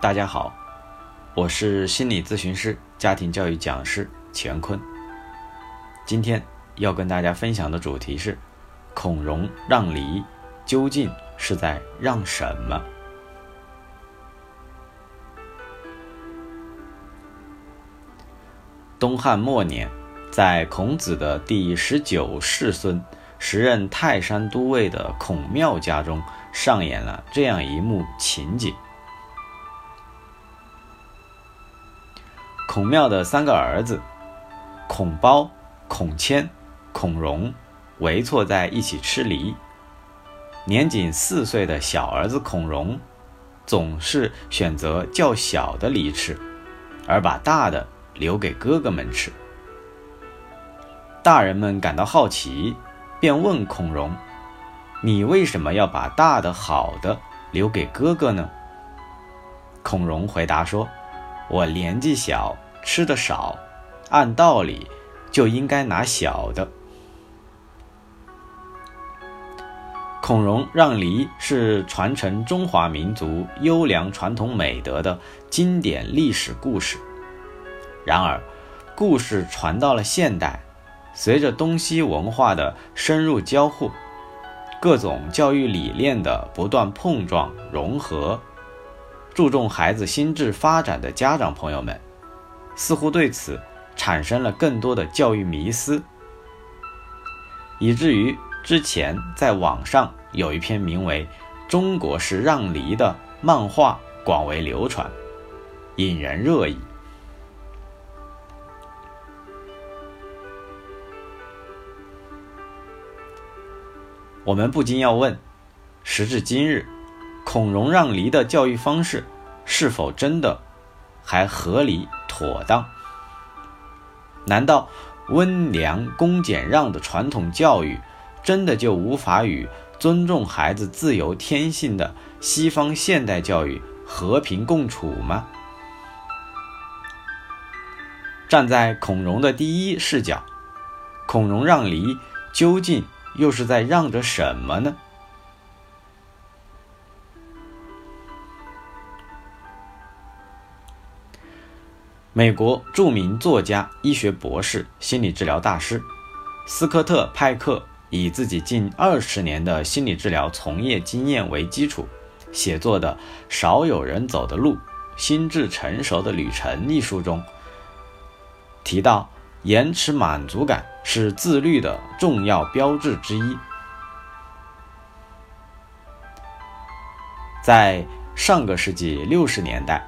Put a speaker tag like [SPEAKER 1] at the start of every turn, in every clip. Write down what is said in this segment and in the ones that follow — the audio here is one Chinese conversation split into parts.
[SPEAKER 1] 大家好，我是心理咨询师、家庭教育讲师乾坤。今天要跟大家分享的主题是：孔融让梨，究竟是在让什么？东汉末年，在孔子的第十九世孙、时任泰山都尉的孔庙家中，上演了这样一幕情景。孔庙的三个儿子孔包、孔谦、孔融围坐在一起吃梨。年仅四岁的小儿子孔融总是选择较小的梨吃，而把大的留给哥哥们吃。大人们感到好奇，便问孔融：“你为什么要把大的好的留给哥哥呢？”孔融回答说。我年纪小，吃的少，按道理就应该拿小的。孔融让梨是传承中华民族优良传统美德的经典历史故事。然而，故事传到了现代，随着东西文化的深入交互，各种教育理念的不断碰撞融合。注重孩子心智发展的家长朋友们，似乎对此产生了更多的教育迷思，以至于之前在网上有一篇名为《中国式让梨》的漫画广为流传，引人热议。我们不禁要问：时至今日。孔融让梨的教育方式是否真的还合理妥当？难道温良恭俭让的传统教育真的就无法与尊重孩子自由天性的西方现代教育和平共处吗？站在孔融的第一视角，孔融让梨究竟又是在让着什么呢？美国著名作家、医学博士、心理治疗大师斯科特·派克以自己近二十年的心理治疗从业经验为基础，写作的《少有人走的路：心智成熟的旅程》一书中提到，延迟满足感是自律的重要标志之一。在上个世纪六十年代。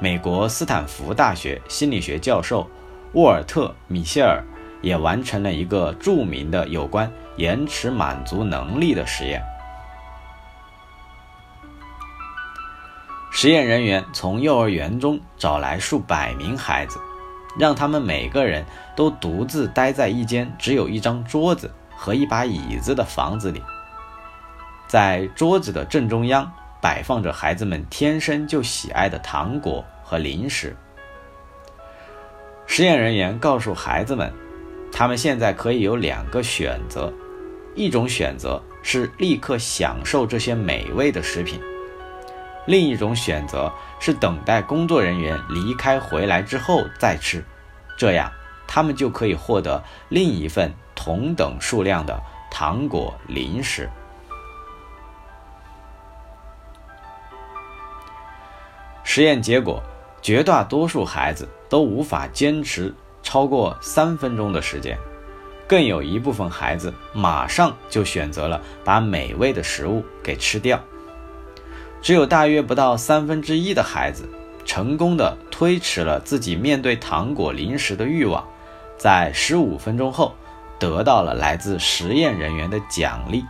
[SPEAKER 1] 美国斯坦福大学心理学教授沃尔特·米歇尔也完成了一个著名的有关延迟满足能力的实验。实验人员从幼儿园中找来数百名孩子，让他们每个人都独自待在一间只有一张桌子和一把椅子的房子里，在桌子的正中央。摆放着孩子们天生就喜爱的糖果和零食。实验人员告诉孩子们，他们现在可以有两个选择：一种选择是立刻享受这些美味的食品；另一种选择是等待工作人员离开回来之后再吃。这样，他们就可以获得另一份同等数量的糖果零食。实验结果，绝大多数孩子都无法坚持超过三分钟的时间，更有一部分孩子马上就选择了把美味的食物给吃掉。只有大约不到三分之一的孩子成功的推迟了自己面对糖果零食的欲望，在十五分钟后得到了来自实验人员的奖励。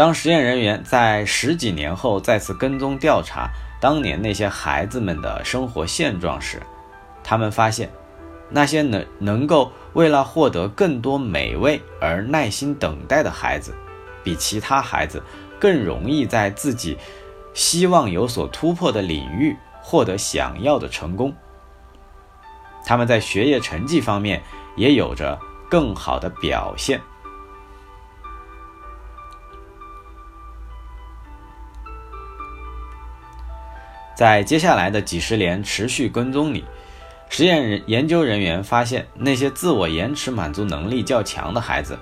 [SPEAKER 1] 当实验人员在十几年后再次跟踪调查当年那些孩子们的生活现状时，他们发现，那些能能够为了获得更多美味而耐心等待的孩子，比其他孩子更容易在自己希望有所突破的领域获得想要的成功。他们在学业成绩方面也有着更好的表现。在接下来的几十年持续跟踪里，实验人研究人员发现，那些自我延迟满足能力较强的孩子，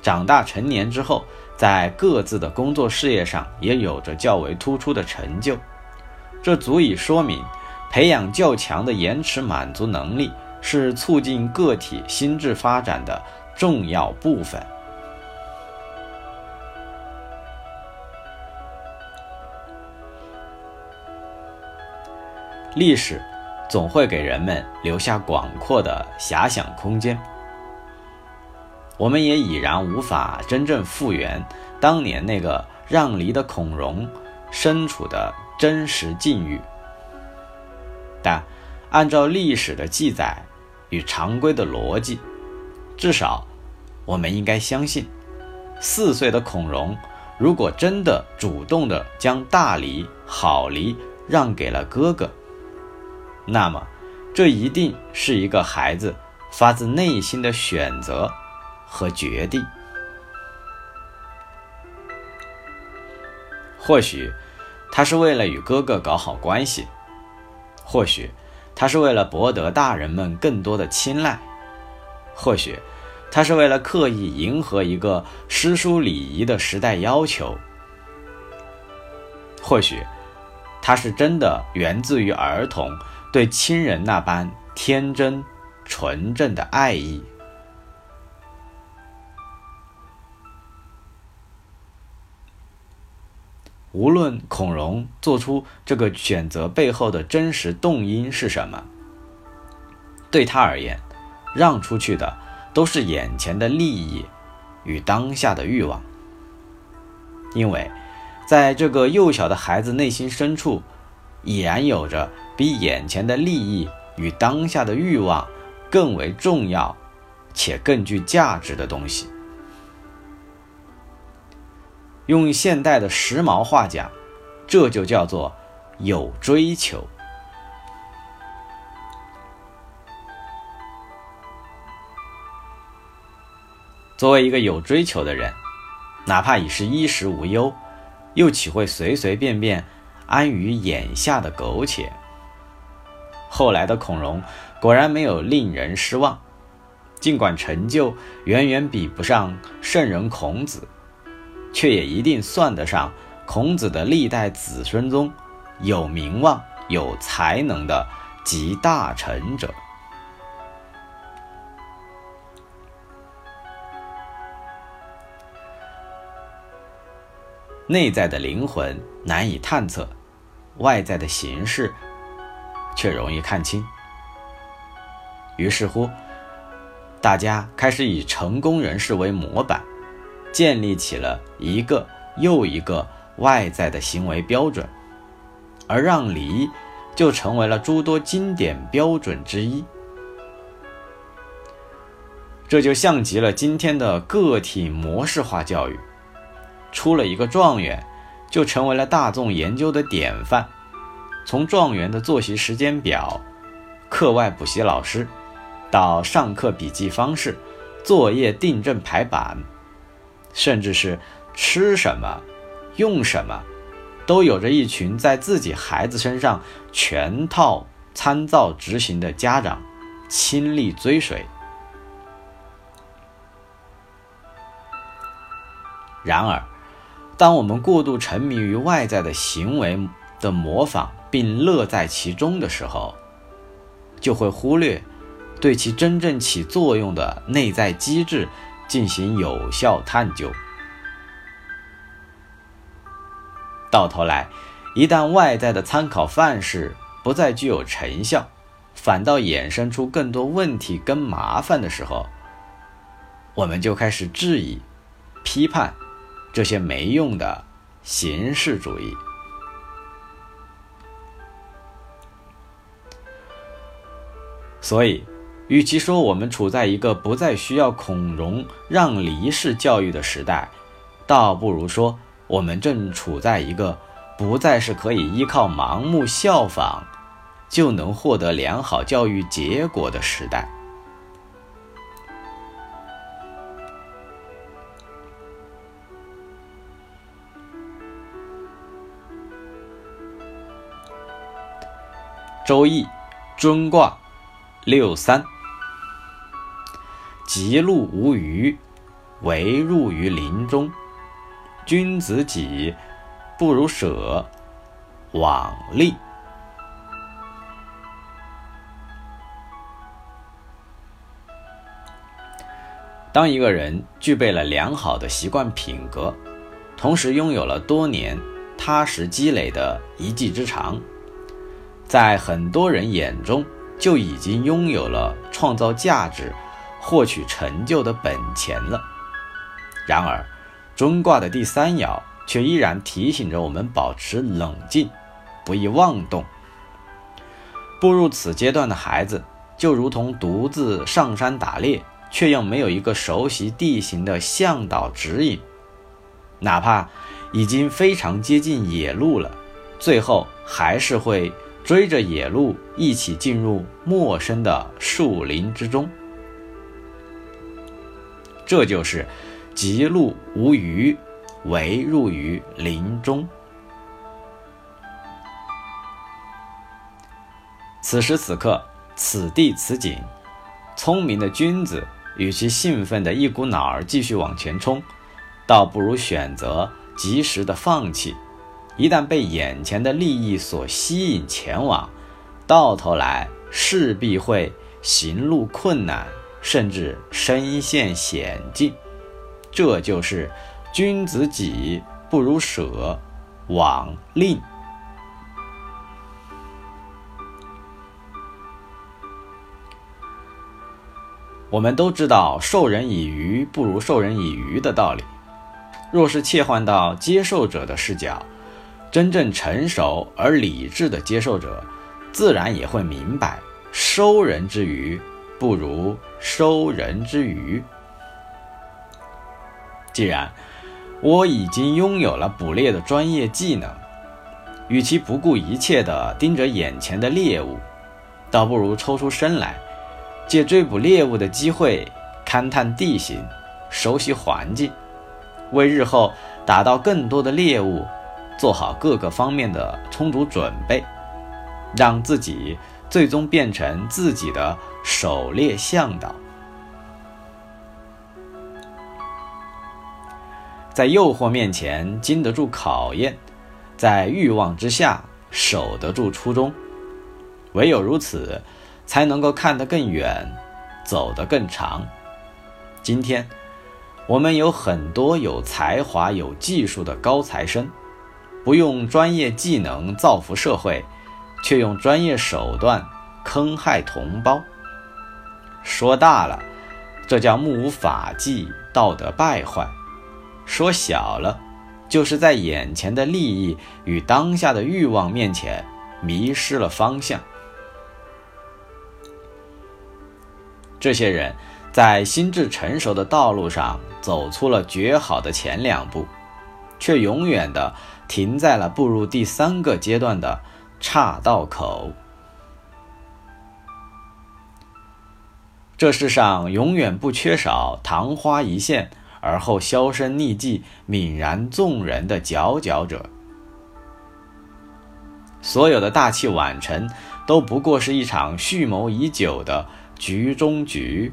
[SPEAKER 1] 长大成年之后，在各自的工作事业上也有着较为突出的成就。这足以说明，培养较强的延迟满足能力是促进个体心智发展的重要部分。历史总会给人们留下广阔的遐想空间，我们也已然无法真正复原当年那个让梨的孔融身处的真实境遇。但按照历史的记载与常规的逻辑，至少我们应该相信，四岁的孔融如果真的主动的将大梨、好梨让给了哥哥。那么，这一定是一个孩子发自内心的选择和决定。或许，他是为了与哥哥搞好关系；或许，他是为了博得大人们更多的青睐；或许，他是为了刻意迎合一个诗书礼仪的时代要求；或许，他是真的源自于儿童。对亲人那般天真、纯正的爱意，无论孔融做出这个选择背后的真实动因是什么，对他而言，让出去的都是眼前的利益与当下的欲望，因为在这个幼小的孩子内心深处，已然有着。比眼前的利益与当下的欲望更为重要，且更具价值的东西。用现代的时髦话讲，这就叫做有追求。作为一个有追求的人，哪怕已是衣食无忧，又岂会随随便便安于眼下的苟且？后来的孔融果然没有令人失望，尽管成就远远比不上圣人孔子，却也一定算得上孔子的历代子孙中有名望、有才能的集大成者。内在的灵魂难以探测，外在的形式。却容易看清。于是乎，大家开始以成功人士为模板，建立起了一个又一个外在的行为标准，而让梨就成为了诸多经典标准之一。这就像极了今天的个体模式化教育，出了一个状元，就成为了大众研究的典范。从状元的作息时间表、课外补习老师，到上课笔记方式、作业订正排版，甚至是吃什么、用什么，都有着一群在自己孩子身上全套参照执行的家长亲力追随。然而，当我们过度沉迷于外在的行为的模仿，并乐在其中的时候，就会忽略对其真正起作用的内在机制进行有效探究。到头来，一旦外在的参考范式不再具有成效，反倒衍生出更多问题跟麻烦的时候，我们就开始质疑、批判这些没用的形式主义。所以，与其说我们处在一个不再需要孔融让梨式教育的时代，倒不如说我们正处在一个不再是可以依靠盲目效仿就能获得良好教育结果的时代。周易尊卦六三，吉禄无余，唯入于林中。君子己，不如舍，往利。当一个人具备了良好的习惯品格，同时拥有了多年踏实积累的一技之长，在很多人眼中就已经拥有了创造价值、获取成就的本钱了。然而，中卦的第三爻却依然提醒着我们保持冷静，不宜妄动。步入此阶段的孩子，就如同独自上山打猎。却又没有一个熟悉地形的向导指引，哪怕已经非常接近野路了，最后还是会追着野鹿一起进入陌生的树林之中。这就是“极路无余，唯入于林中”。此时此刻，此地此景，聪明的君子。与其兴奋的一股脑儿继续往前冲，倒不如选择及时的放弃。一旦被眼前的利益所吸引前往，到头来势必会行路困难，甚至身陷险境。这就是君子己不如舍，往吝。我们都知道“授人以鱼不如授人以渔”的道理。若是切换到接受者的视角，真正成熟而理智的接受者，自然也会明白“收人之鱼不如收人之渔”。既然我已经拥有了捕猎的专业技能，与其不顾一切地盯着眼前的猎物，倒不如抽出身来。借追捕猎物的机会，勘探地形，熟悉环境，为日后打到更多的猎物做好各个方面的充足准备，让自己最终变成自己的狩猎向导。在诱惑面前经得住考验，在欲望之下守得住初衷，唯有如此。才能够看得更远，走得更长。今天，我们有很多有才华、有技术的高材生，不用专业技能造福社会，却用专业手段坑害同胞。说大了，这叫目无法纪、道德败坏；说小了，就是在眼前的利益与当下的欲望面前迷失了方向。这些人在心智成熟的道路上走出了绝好的前两步，却永远的停在了步入第三个阶段的岔道口。这世上永远不缺少昙花一现而后销声匿迹、泯然众人的佼佼者。所有的大器晚成，都不过是一场蓄谋已久的。局中局，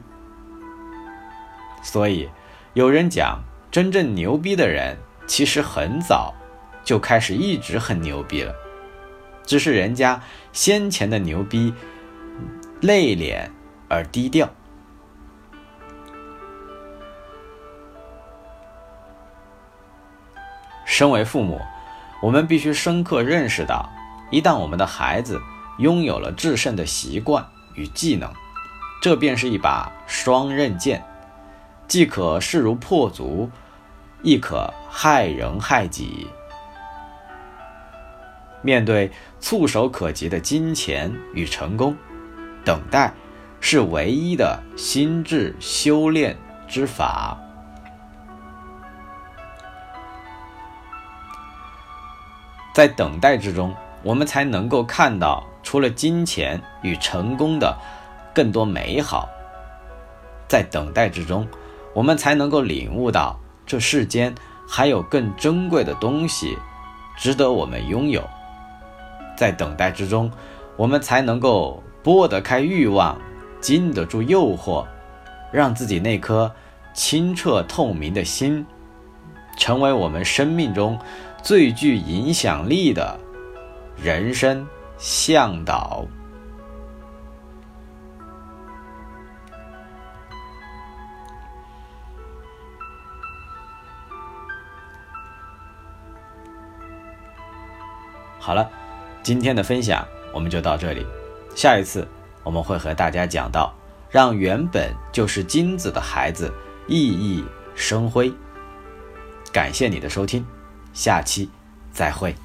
[SPEAKER 1] 所以有人讲，真正牛逼的人其实很早就开始一直很牛逼了，只是人家先前的牛逼内敛而低调。身为父母，我们必须深刻认识到，一旦我们的孩子拥有了制胜的习惯与技能，这便是一把双刃剑，既可势如破竹，亦可害人害己。面对触手可及的金钱与成功，等待是唯一的心智修炼之法。在等待之中，我们才能够看到除了金钱与成功的。更多美好，在等待之中，我们才能够领悟到这世间还有更珍贵的东西值得我们拥有。在等待之中，我们才能够拨得开欲望，经得住诱惑，让自己那颗清澈透明的心，成为我们生命中最具影响力的人生向导。好了，今天的分享我们就到这里。下一次我们会和大家讲到，让原本就是金子的孩子熠熠生辉。感谢你的收听，下期再会。